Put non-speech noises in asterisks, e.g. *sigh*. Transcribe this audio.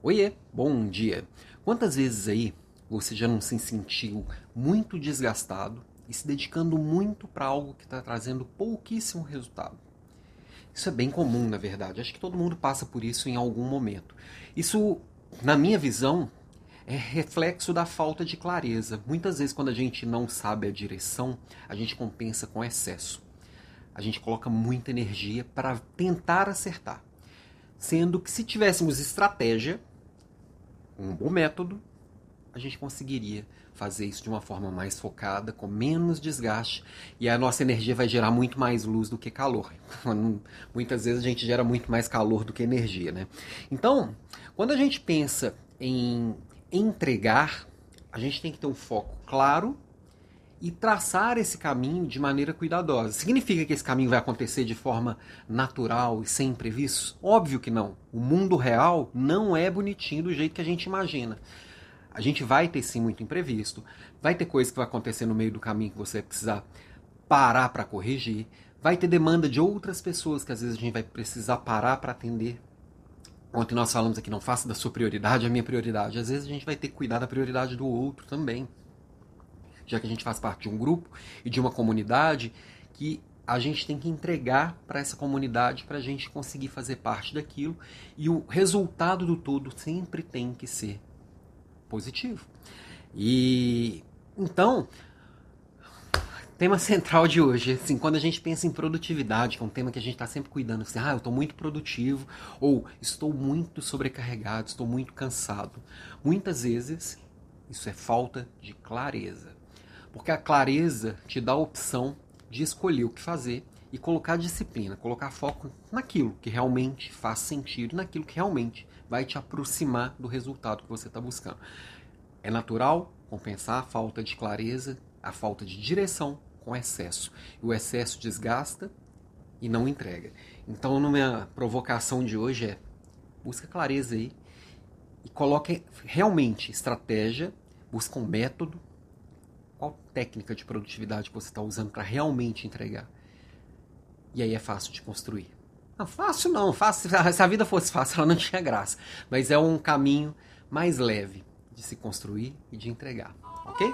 Oiê, bom dia. Quantas vezes aí você já não se sentiu muito desgastado e se dedicando muito para algo que está trazendo pouquíssimo resultado? Isso é bem comum, na verdade. Acho que todo mundo passa por isso em algum momento. Isso, na minha visão, é reflexo da falta de clareza. Muitas vezes, quando a gente não sabe a direção, a gente compensa com excesso. A gente coloca muita energia para tentar acertar. Sendo que se tivéssemos estratégia, um bom método, a gente conseguiria fazer isso de uma forma mais focada, com menos desgaste, e a nossa energia vai gerar muito mais luz do que calor. *laughs* Muitas vezes a gente gera muito mais calor do que energia, né? Então, quando a gente pensa em entregar, a gente tem que ter um foco claro e traçar esse caminho de maneira cuidadosa. Significa que esse caminho vai acontecer de forma natural e sem imprevistos? Óbvio que não. O mundo real não é bonitinho do jeito que a gente imagina. A gente vai ter sim muito imprevisto, vai ter coisa que vai acontecer no meio do caminho que você vai precisar parar para corrigir, vai ter demanda de outras pessoas que às vezes a gente vai precisar parar para atender. Ontem nós falamos aqui, não faça da sua prioridade a minha prioridade. Às vezes a gente vai ter que cuidar da prioridade do outro também já que a gente faz parte de um grupo e de uma comunidade, que a gente tem que entregar para essa comunidade para a gente conseguir fazer parte daquilo e o resultado do todo sempre tem que ser positivo. E então, tema *laughs* central de hoje, assim, quando a gente pensa em produtividade, que é um tema que a gente está sempre cuidando, assim, ah, eu estou muito produtivo ou estou muito sobrecarregado, estou muito cansado. Muitas vezes isso é falta de clareza. Porque a clareza te dá a opção de escolher o que fazer e colocar disciplina, colocar foco naquilo que realmente faz sentido, naquilo que realmente vai te aproximar do resultado que você está buscando. É natural compensar a falta de clareza, a falta de direção com excesso. E o excesso desgasta e não entrega. Então, minha provocação de hoje é busca clareza aí e coloque realmente estratégia, busca um método qual técnica de produtividade você está usando para realmente entregar? E aí é fácil de construir. Não, fácil não, fácil, se a vida fosse fácil, ela não tinha graça. Mas é um caminho mais leve de se construir e de entregar, ok?